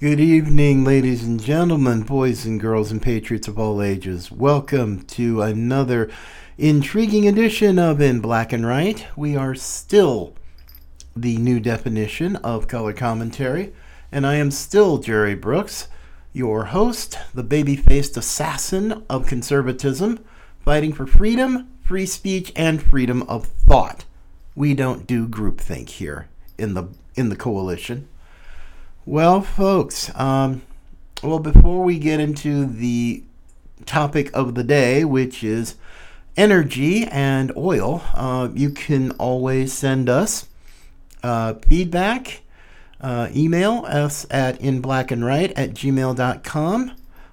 Good evening, ladies and gentlemen, boys and girls, and patriots of all ages. Welcome to another intriguing edition of In Black and Right. We are still the new definition of color commentary, and I am still Jerry Brooks, your host, the baby faced assassin of conservatism, fighting for freedom, free speech, and freedom of thought. We don't do groupthink here in the in the coalition. Well, folks, um, well, before we get into the topic of the day, which is energy and oil, uh, you can always send us uh, feedback. Uh, email us at inblackandright at gmail.com.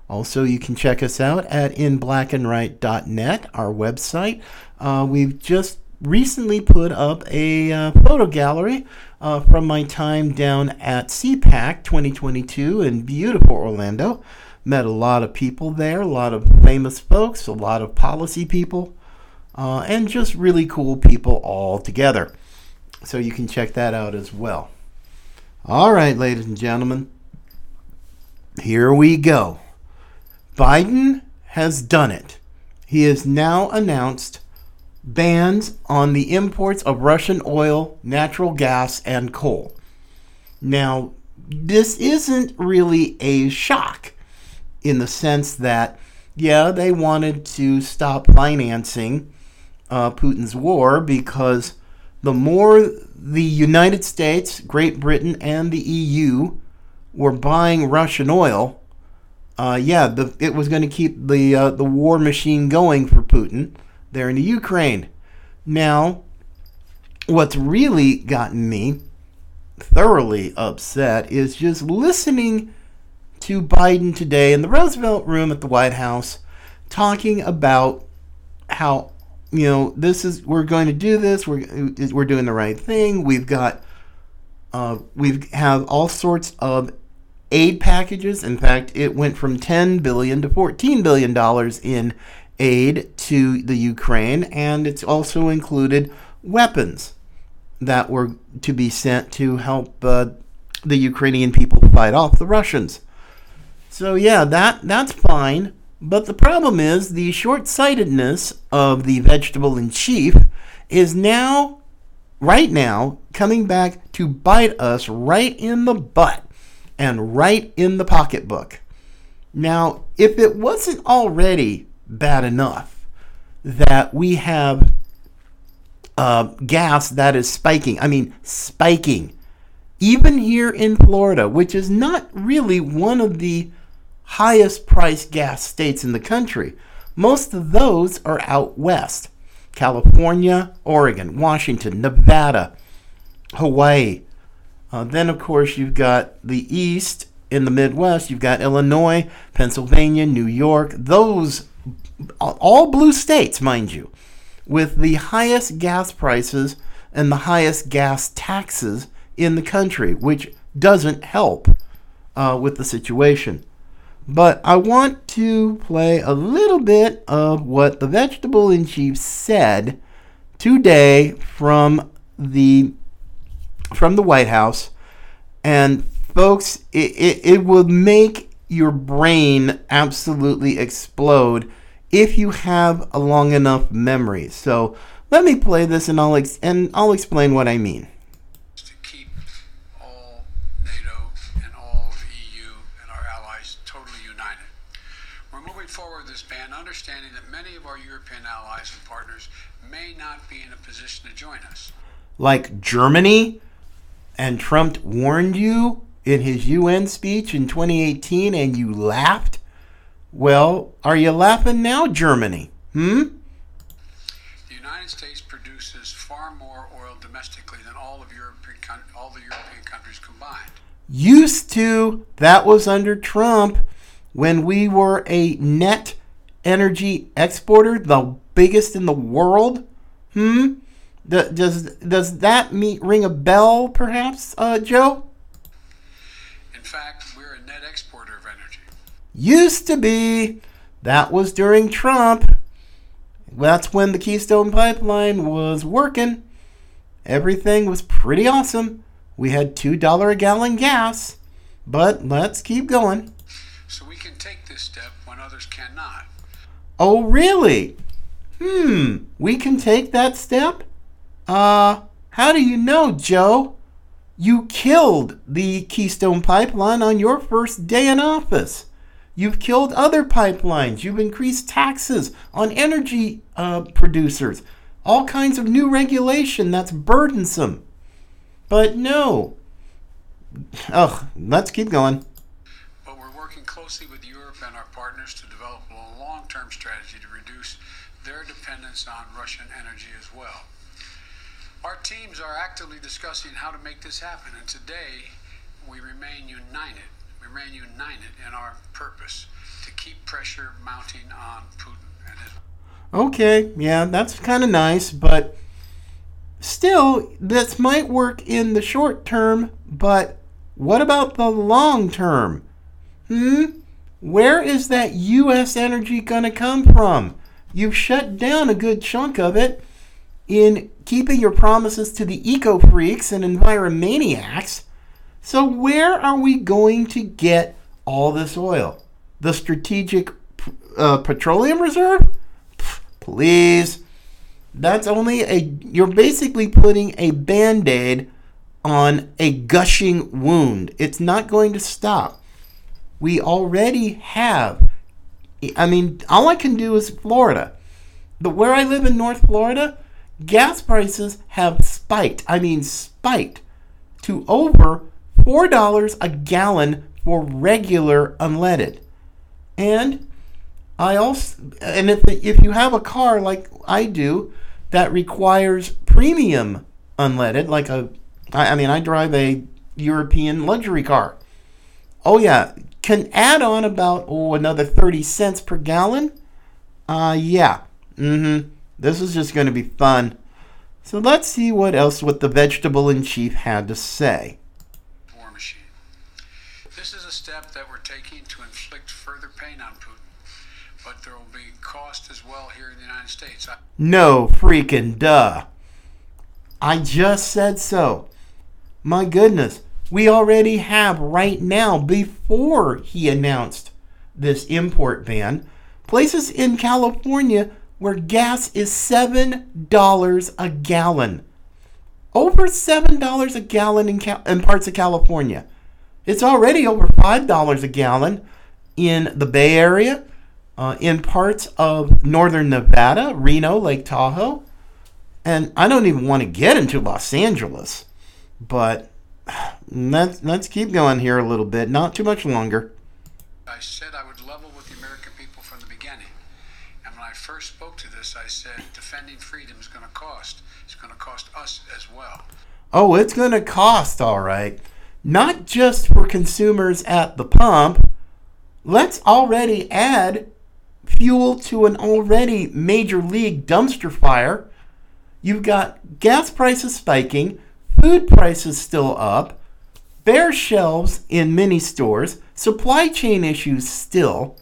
Also, you can check us out at inblackandright.net, our website. Uh, we've just recently put up a uh, photo gallery uh, from my time down at CPAC 2022 in beautiful Orlando. Met a lot of people there, a lot of famous folks, a lot of policy people, uh, and just really cool people all together. So you can check that out as well. All right, ladies and gentlemen, here we go. Biden has done it. He has now announced bans on the imports of Russian oil, natural gas, and coal. Now, this isn't really a shock in the sense that, yeah, they wanted to stop financing uh, Putin's war because the more the United States, Great Britain, and the EU were buying Russian oil, uh, yeah, the, it was going to keep the uh, the war machine going for Putin there in the Ukraine. Now, what's really gotten me thoroughly upset is just listening to Biden today in the Roosevelt room at the White House talking about how you know this is we're going to do this we're we're doing the right thing we've got uh, we have all sorts of aid packages in fact it went from 10 billion to 14 billion dollars in aid to the Ukraine, and it's also included weapons that were to be sent to help uh, the Ukrainian people fight off the Russians. So yeah, that that's fine. But the problem is the short-sightedness of the vegetable in chief is now, right now, coming back to bite us right in the butt and right in the pocketbook. Now, if it wasn't already bad enough that we have uh, gas that is spiking. I mean, spiking. Even here in Florida, which is not really one of the highest priced gas states in the country, most of those are out west California, Oregon, Washington, Nevada, Hawaii. Uh, then, of course, you've got the east in the Midwest, you've got Illinois, Pennsylvania, New York. Those all blue states, mind you, with the highest gas prices and the highest gas taxes in the country, which doesn't help uh, with the situation. But I want to play a little bit of what the vegetable in chief said today from the from the White House, and folks, it, it, it will make your brain absolutely explode if you have a long enough memory. So let me play this and I'll ex- and I'll explain what I mean. To keep all NATO and all of the EU and our allies totally united. We're moving forward with this ban, understanding that many of our European allies and partners may not be in a position to join us. Like Germany, and Trump warned you in his UN speech in 2018 and you laughed? Well, are you laughing now, Germany? Hmm? The United States produces far more oil domestically than all of European all the European countries combined. Used to. That was under Trump when we were a net energy exporter, the biggest in the world. Hmm? Does does that mean, ring a bell, perhaps, uh, Joe? In fact, we're a net exporter of energy. Used to be. That was during Trump. That's when the Keystone Pipeline was working. Everything was pretty awesome. We had $2 a gallon gas. But let's keep going. So we can take this step when others cannot. Oh, really? Hmm, we can take that step? Uh, how do you know, Joe? You killed the Keystone Pipeline on your first day in office. You've killed other pipelines. You've increased taxes on energy uh, producers. All kinds of new regulation that's burdensome. But no. Ugh, let's keep going. But we're working closely with Europe and our partners to develop a long term strategy to reduce their dependence on Russian energy as well. Our teams are actively discussing how to make this happen, and today we remain united. We remain united in our purpose to keep pressure mounting on Putin and his. Okay, yeah, that's kind of nice, but still, this might work in the short term, but what about the long term? Hmm? Where is that U.S. energy going to come from? You've shut down a good chunk of it in keeping your promises to the eco freaks and enviromaniacs. So, where are we going to get all this oil? The strategic uh, petroleum reserve? Please. That's only a. You're basically putting a band aid on a gushing wound. It's not going to stop. We already have. I mean, all I can do is Florida. But where I live in North Florida, gas prices have spiked. I mean, spiked to over $4 a gallon for regular unleaded. And I also, and if, if you have a car like I do that requires premium unleaded, like a, I, mean, I drive a European luxury car. Oh, yeah, can add on about, oh, another 30 cents per gallon. Uh, yeah. Mm hmm. This is just going to be fun. So let's see what else what the vegetable in chief had to say. War machine. This is a step that we're taking to inflict further pain on Putin, but there will be cost as well here in the United States. I- No freaking duh. I just said so. My goodness, we already have right now, before he announced this import ban, places in California where gas is $7 a gallon. Over $7 a gallon in, Cal- in parts of California. It's already over $5 a gallon in the Bay Area, uh, in parts of northern Nevada, Reno, Lake Tahoe. And I don't even want to get into Los Angeles. But let's, let's keep going here a little bit. Not too much longer. I said I would level with the American people from the beginning. And when I first spoke to this, I said defending freedom is going to cost. It's going to cost us as well. Oh, it's going to cost, all right. Not just for consumers at the pump. Let's already add fuel to an already major league dumpster fire. You've got gas prices spiking, food prices still up, bare shelves in many stores, supply chain issues still,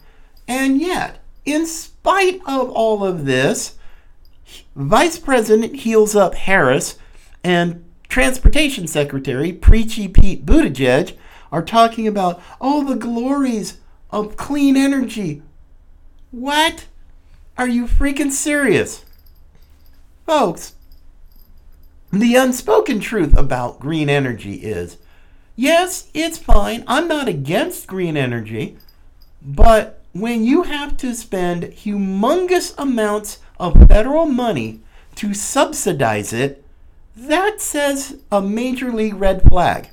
and yet, in spite of all of this, Vice President Heels Up Harris and Transportation Secretary Preachy Pete Buttigieg are talking about, oh, the glories of clean energy. What? Are you freaking serious? Folks, the unspoken truth about green energy is yes, it's fine. I'm not against green energy. But when you have to spend humongous amounts of federal money to subsidize it, that says a major league red flag.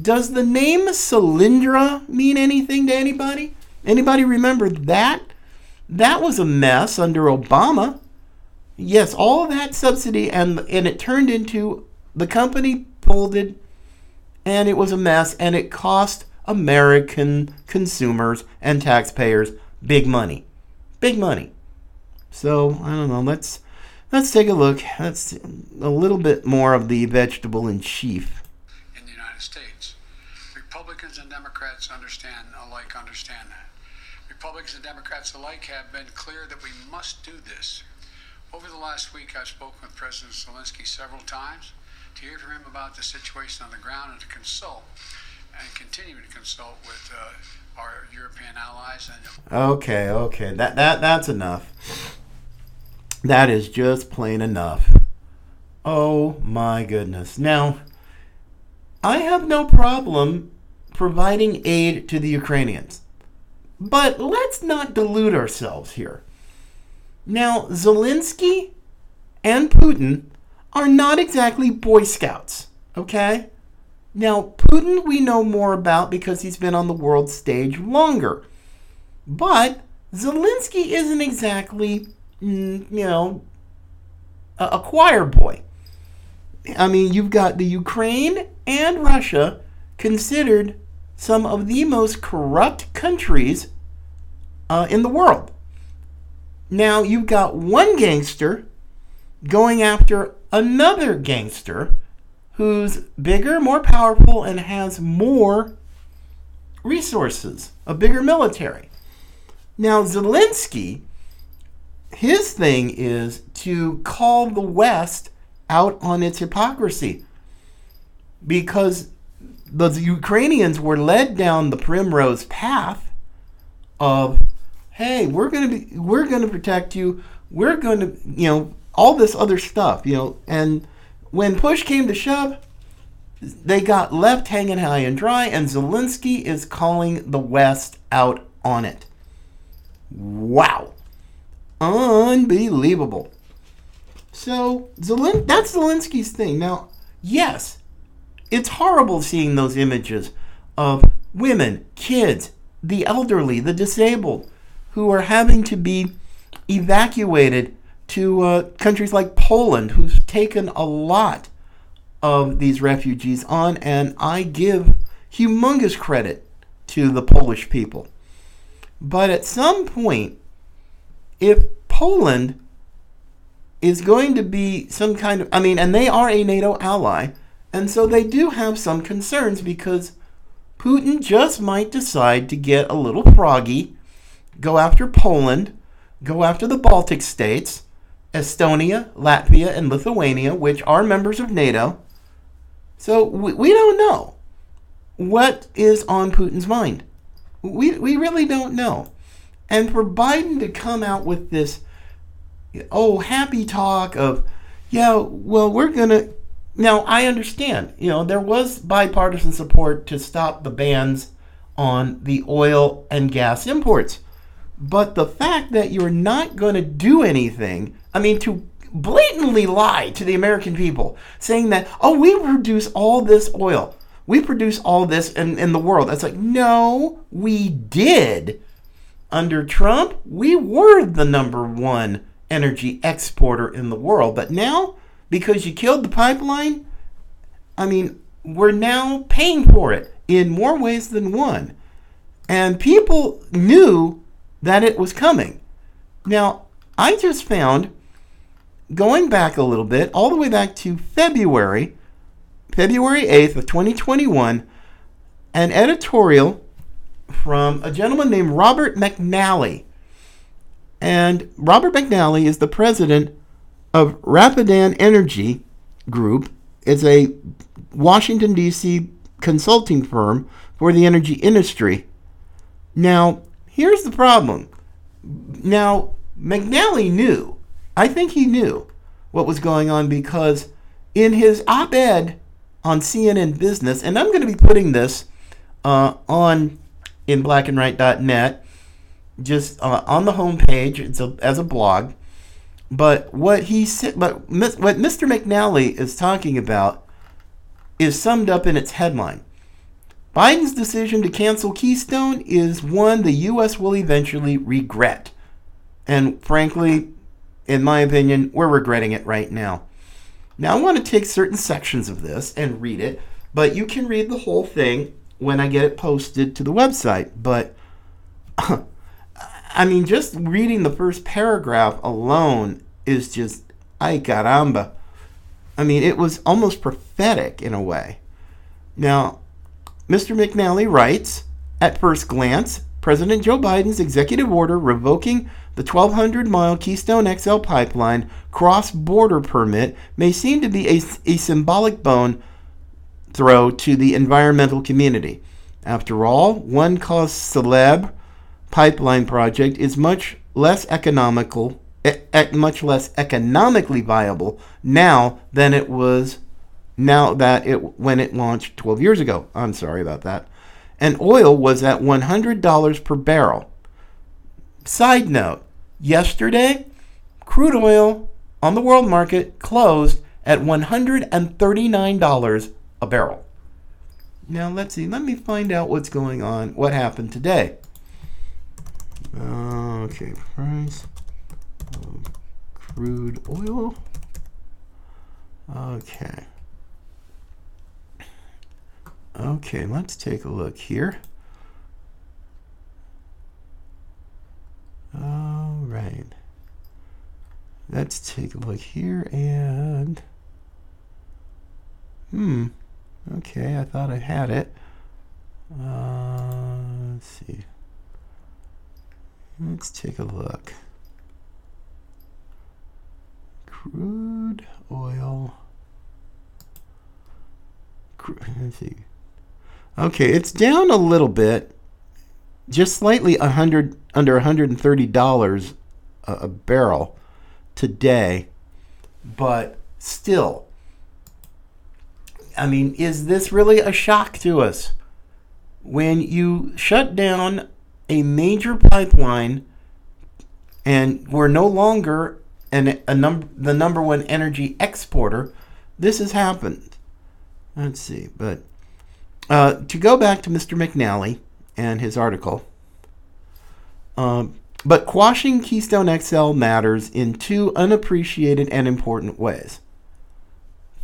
Does the name Solyndra mean anything to anybody? Anybody remember that? That was a mess under Obama. Yes, all that subsidy and and it turned into the company folded and it was a mess and it cost American consumers and taxpayers big money. Big money. So, I don't know, let's let's take a look. That's a little bit more of the vegetable in chief. in the United States. Republicans and Democrats understand alike understand that. Republicans and Democrats alike have been clear that we must do this. Over the last week, I've spoken with President Zelensky several times to hear from him about the situation on the ground and to consult and continue to consult with uh, our European allies. Okay, okay. That that that's enough. That is just plain enough. Oh my goodness. Now, I have no problem providing aid to the Ukrainians. But let's not delude ourselves here. Now, Zelensky and Putin are not exactly Boy Scouts, okay? Now, Putin we know more about because he's been on the world stage longer. But Zelensky isn't exactly, mm, you know, a, a choir boy. I mean, you've got the Ukraine and Russia considered some of the most corrupt countries uh, in the world. Now, you've got one gangster going after another gangster who's bigger, more powerful, and has more resources, a bigger military. Now, Zelensky, his thing is to call the West out on its hypocrisy because the Ukrainians were led down the primrose path of hey we're going to be we're going to protect you we're going to you know all this other stuff you know and when push came to shove they got left hanging high and dry and Zelensky is calling the west out on it. Wow. Unbelievable. So Zelen- that's Zelensky's thing. Now yes it's horrible seeing those images of women, kids, the elderly, the disabled, who are having to be evacuated to uh, countries like Poland, who's taken a lot of these refugees on, and I give humongous credit to the Polish people. But at some point, if Poland is going to be some kind of, I mean, and they are a NATO ally, and so they do have some concerns because Putin just might decide to get a little froggy, go after Poland, go after the Baltic states, Estonia, Latvia, and Lithuania, which are members of NATO. So we, we don't know what is on Putin's mind. We, we really don't know. And for Biden to come out with this, oh, happy talk of, yeah, well, we're going to now, I understand, you know, there was bipartisan support to stop the bans on the oil and gas imports. But the fact that you're not going to do anything, I mean, to blatantly lie to the American people, saying that, oh, we produce all this oil, we produce all this in, in the world. That's like, no, we did. Under Trump, we were the number one energy exporter in the world. But now, because you killed the pipeline, I mean, we're now paying for it in more ways than one. And people knew that it was coming. Now, I just found, going back a little bit, all the way back to February, February 8th of 2021, an editorial from a gentleman named Robert McNally. And Robert McNally is the president of Rapidan Energy Group. It's a Washington, D.C. consulting firm for the energy industry. Now, here's the problem. Now, McNally knew, I think he knew what was going on because in his op ed on CNN Business, and I'm going to be putting this uh, on in blackandright.net, just uh, on the homepage it's a, as a blog. But what he said, but what Mr. McNally is talking about is summed up in its headline. Biden's decision to cancel Keystone is one the U.S. will eventually regret. And frankly, in my opinion, we're regretting it right now. Now, I want to take certain sections of this and read it, but you can read the whole thing when I get it posted to the website. But I mean, just reading the first paragraph alone is just, ay caramba. I mean, it was almost prophetic in a way. Now, Mr. McNally writes At first glance, President Joe Biden's executive order revoking the 1,200 mile Keystone XL pipeline cross border permit may seem to be a, a symbolic bone throw to the environmental community. After all, one cause celeb pipeline project is much less economical, e- much less economically viable now than it was now that it when it launched 12 years ago. I'm sorry about that. And oil was at $100 per barrel. Side note, yesterday crude oil on the world market closed at $139 a barrel. Now let's see. Let me find out what's going on. What happened today? Okay, price of crude oil. Okay. Okay, let's take a look here. All right. Let's take a look here and. Hmm. Okay, I thought I had it. Uh, let's see. Let's take a look. Crude oil. Let's see. Okay, it's down a little bit, just slightly a hundred under one hundred and thirty dollars a, a barrel today, but still. I mean, is this really a shock to us? When you shut down a major pipeline and we're no longer an, a num- the number one energy exporter, this has happened. Let's see, but uh, to go back to Mr. McNally and his article, um, but quashing Keystone XL matters in two unappreciated and important ways.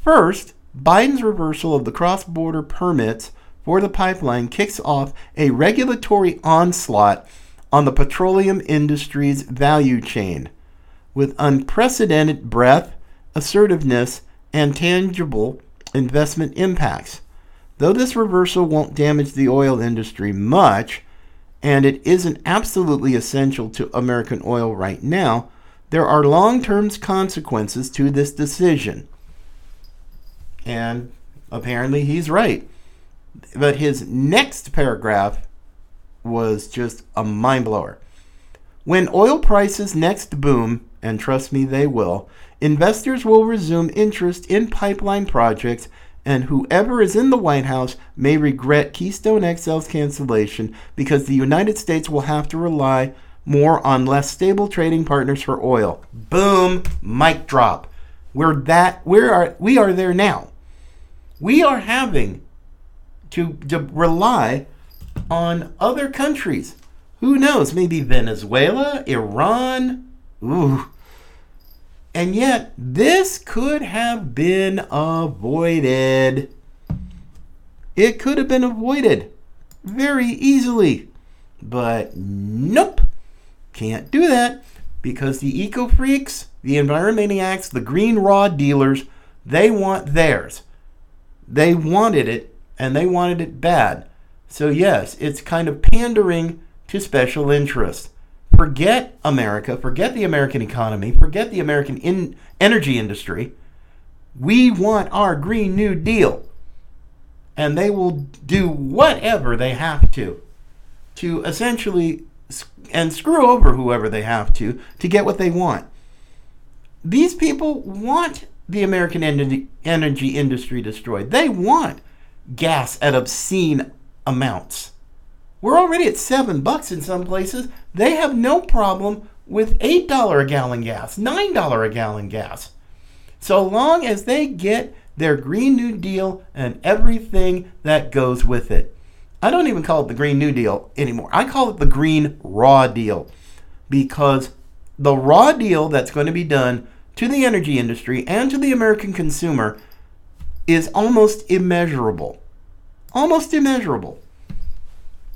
First, Biden's reversal of the cross border permits for the pipeline kicks off a regulatory onslaught on the petroleum industry's value chain with unprecedented breadth, assertiveness, and tangible investment impacts. Though this reversal won't damage the oil industry much, and it isn't absolutely essential to American oil right now, there are long term consequences to this decision. And apparently he's right. But his next paragraph was just a mind blower. When oil prices next boom, and trust me, they will, investors will resume interest in pipeline projects, and whoever is in the White House may regret Keystone XL's cancellation because the United States will have to rely more on less stable trading partners for oil. Boom, mic drop. We're that we are we are there now. We are having to, to rely on other countries. Who knows? Maybe Venezuela, Iran. Ooh. And yet, this could have been avoided. It could have been avoided very easily. But nope. Can't do that because the eco freaks, the environmaniacs, the green raw dealers, they want theirs. They wanted it and they wanted it bad. So, yes, it's kind of pandering to special interests. Forget America, forget the American economy, forget the American in- energy industry. We want our Green New Deal. And they will do whatever they have to to essentially and screw over whoever they have to to get what they want. These people want the American energy industry destroyed. They want gas at obscene amounts. We're already at seven bucks in some places. They have no problem with eight dollar a gallon gas, nine dollar a gallon gas. So long as they get their Green New Deal and everything that goes with it. I don't even call it the Green New Deal anymore. I call it the Green Raw Deal because the raw deal that's going to be done to the energy industry and to the American consumer is almost immeasurable. Almost immeasurable.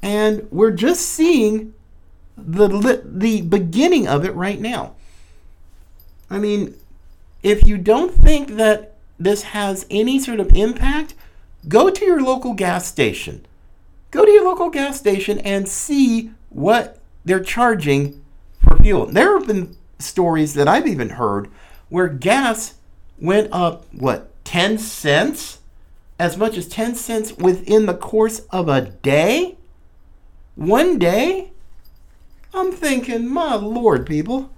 And we're just seeing the the beginning of it right now. I mean, if you don't think that this has any sort of impact, go to your local gas station. Go to your local gas station and see what they're charging for fuel. There have been stories that I've even heard where gas went up, what, 10 cents as much as 10 cents within the course of a day? One day? I'm thinking, my lord, people.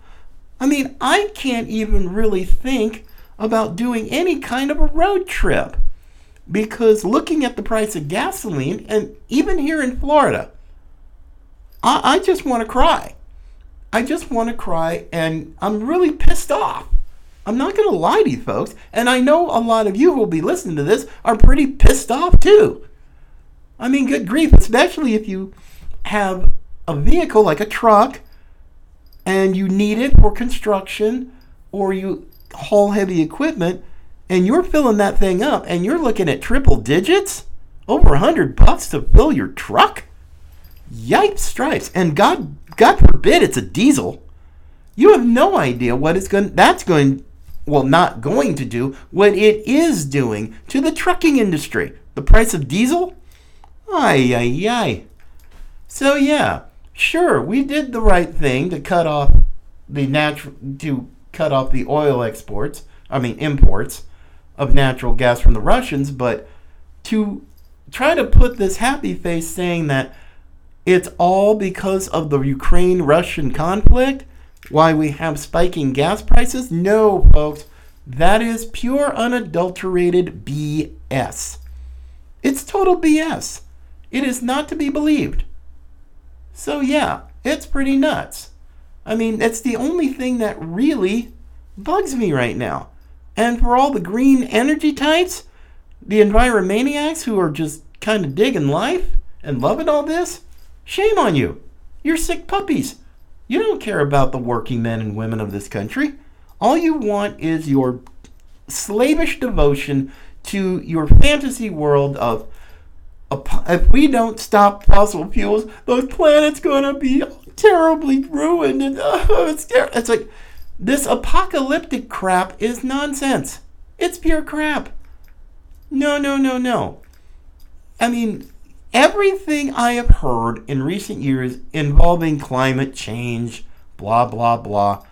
I mean, I can't even really think about doing any kind of a road trip because looking at the price of gasoline, and even here in Florida, I, I just want to cry. I just want to cry, and I'm really pissed off. I'm not going to lie to you folks, and I know a lot of you who will be listening to this are pretty pissed off too. I mean, good grief, especially if you have a vehicle like a truck and you need it for construction or you haul heavy equipment and you're filling that thing up and you're looking at triple digits? Over a hundred bucks to fill your truck? Yipes stripes and god god forbid it's a diesel. You have no idea what it's going that's going well not going to do what it is doing to the trucking industry. The price of diesel? Ay ay ay so yeah sure we did the right thing to cut off the natural to cut off the oil exports i mean imports of natural gas from the russians but to try to put this happy face saying that it's all because of the Ukraine Russian conflict why we have spiking gas prices? No, folks. That is pure unadulterated BS. It's total BS. It is not to be believed. So, yeah, it's pretty nuts. I mean, it's the only thing that really bugs me right now. And for all the green energy types, the enviromaniacs who are just kind of digging life and loving all this, shame on you. You're sick puppies. You don't care about the working men and women of this country. All you want is your slavish devotion to your fantasy world of if we don't stop fossil fuels, the planet's to be terribly ruined. And uh, it's, it's like this apocalyptic crap is nonsense. It's pure crap. No, no, no, no. I mean, everything I have heard in recent years involving climate change, blah, blah, blah,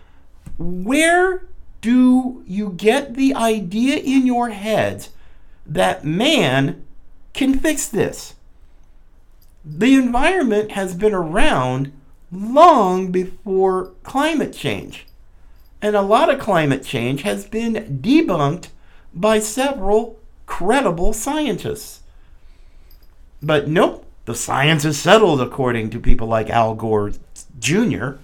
where do you get the idea in your heads that man can fix this? The environment has been around long before climate change. And a lot of climate change has been debunked by several credible scientists. But nope, the science is settled according to people like Al Gore Jr.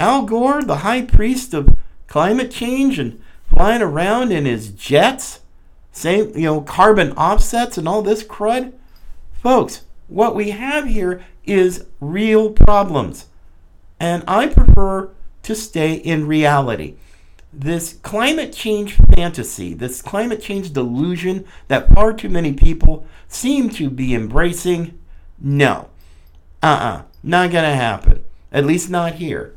Al Gore, the high priest of climate change and flying around in his jets, same, you know, carbon offsets and all this crud. Folks, what we have here is real problems. And I prefer to stay in reality. This climate change fantasy, this climate change delusion that far too many people seem to be embracing, no. Uh uh-uh, uh, not gonna happen. At least not here.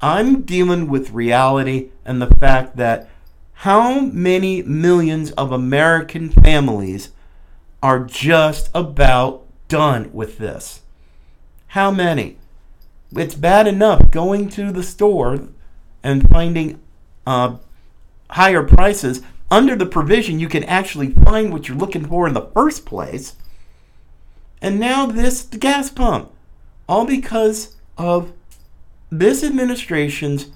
I'm dealing with reality and the fact that how many millions of American families are just about done with this? How many? It's bad enough going to the store and finding uh, higher prices under the provision you can actually find what you're looking for in the first place. And now this gas pump. All because of this administration's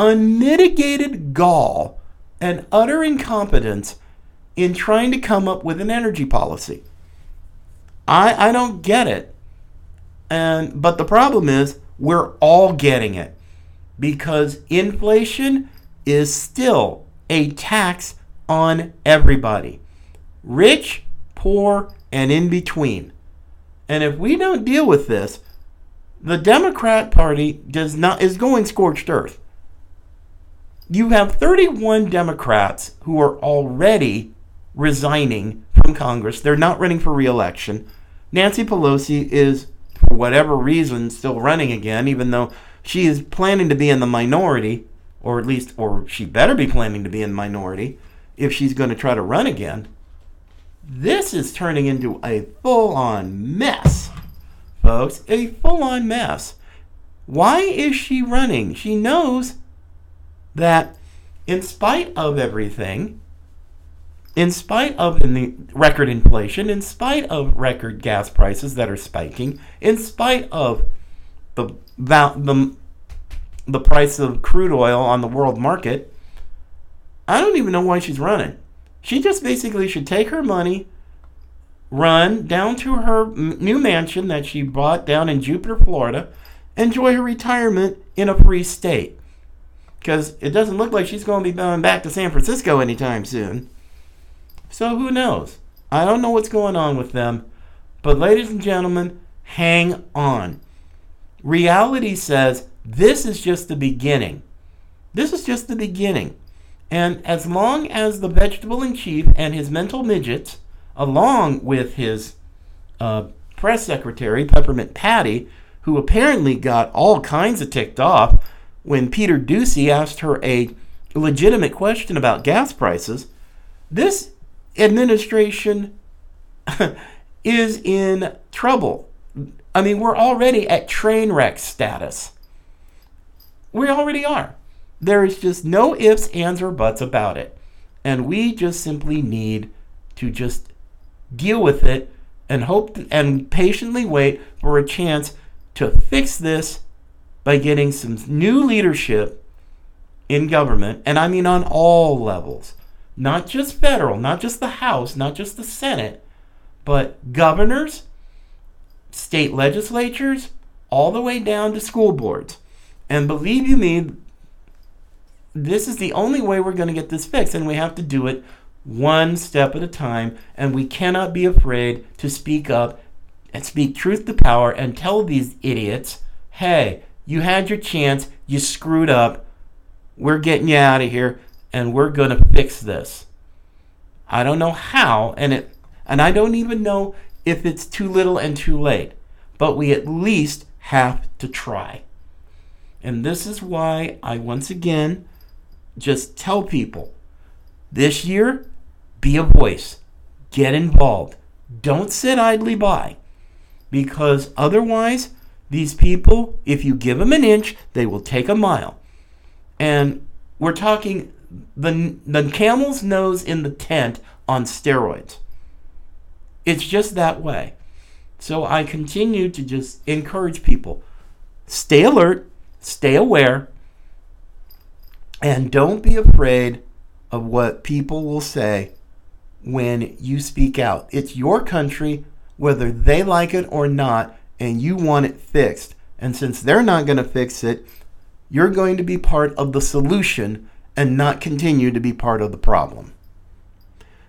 unmitigated gall and utter incompetence in trying to come up with an energy policy. I, I don't get it. And but the problem is we're all getting it because inflation is still a tax on everybody. Rich, poor, and in between. And if we don't deal with this, the Democrat Party does not is going scorched earth. You have 31 Democrats who are already resigning from Congress. They're not running for reelection. Nancy Pelosi is, for whatever reason, still running again, even though she is planning to be in the minority, or at least, or she better be planning to be in the minority if she's going to try to run again. This is turning into a full on mess folks, a full on mess. Why is she running? She knows that, in spite of everything, in spite of in the record inflation, in spite of record gas prices that are spiking, in spite of the the the price of crude oil on the world market, I don't even know why she's running. She just basically should take her money, run down to her new mansion that she bought down in Jupiter, Florida, enjoy her retirement in a free state. Because it doesn't look like she's going to be going back to San Francisco anytime soon. So who knows? I don't know what's going on with them. But, ladies and gentlemen, hang on. Reality says this is just the beginning. This is just the beginning. And as long as the vegetable in chief and his mental midgets, along with his uh, press secretary, Peppermint Patty, who apparently got all kinds of ticked off when Peter Doocy asked her a legitimate question about gas prices, this administration is in trouble. I mean, we're already at train wreck status. We already are. There is just no ifs, ands, or buts about it. And we just simply need to just deal with it and hope and patiently wait for a chance to fix this by getting some new leadership in government. And I mean on all levels, not just federal, not just the House, not just the Senate, but governors, state legislatures, all the way down to school boards. And believe you me, this is the only way we're going to get this fixed, and we have to do it one step at a time. And we cannot be afraid to speak up and speak truth to power and tell these idiots, hey, you had your chance, you screwed up, we're getting you out of here, and we're going to fix this. I don't know how, and it, and I don't even know if it's too little and too late, but we at least have to try. And this is why I once again just tell people this year, be a voice, get involved, don't sit idly by. Because otherwise, these people, if you give them an inch, they will take a mile. And we're talking the, the camel's nose in the tent on steroids. It's just that way. So I continue to just encourage people stay alert, stay aware, and don't be afraid of what people will say when you speak out. It's your country, whether they like it or not, and you want it fixed. And since they're not going to fix it, you're going to be part of the solution and not continue to be part of the problem.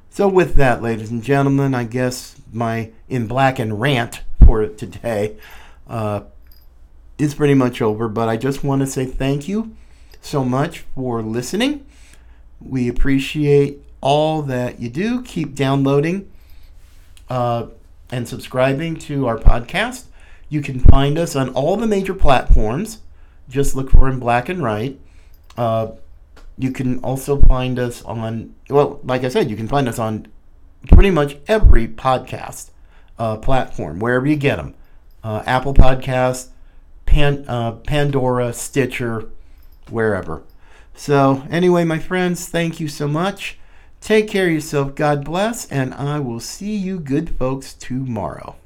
So, with that, ladies and gentlemen, I guess my in black and rant for today uh, is pretty much over. But I just want to say thank you so much for listening. We appreciate all that you do. Keep downloading uh, and subscribing to our podcast. You can find us on all the major platforms. Just look for in black and right. Uh, you can also find us on, well, like I said, you can find us on pretty much every podcast uh, platform, wherever you get them. Uh, Apple Podcast, Pan, uh, Pandora, Stitcher, wherever. So, anyway, my friends, thank you so much. Take care of yourself. God bless. And I will see you good folks tomorrow.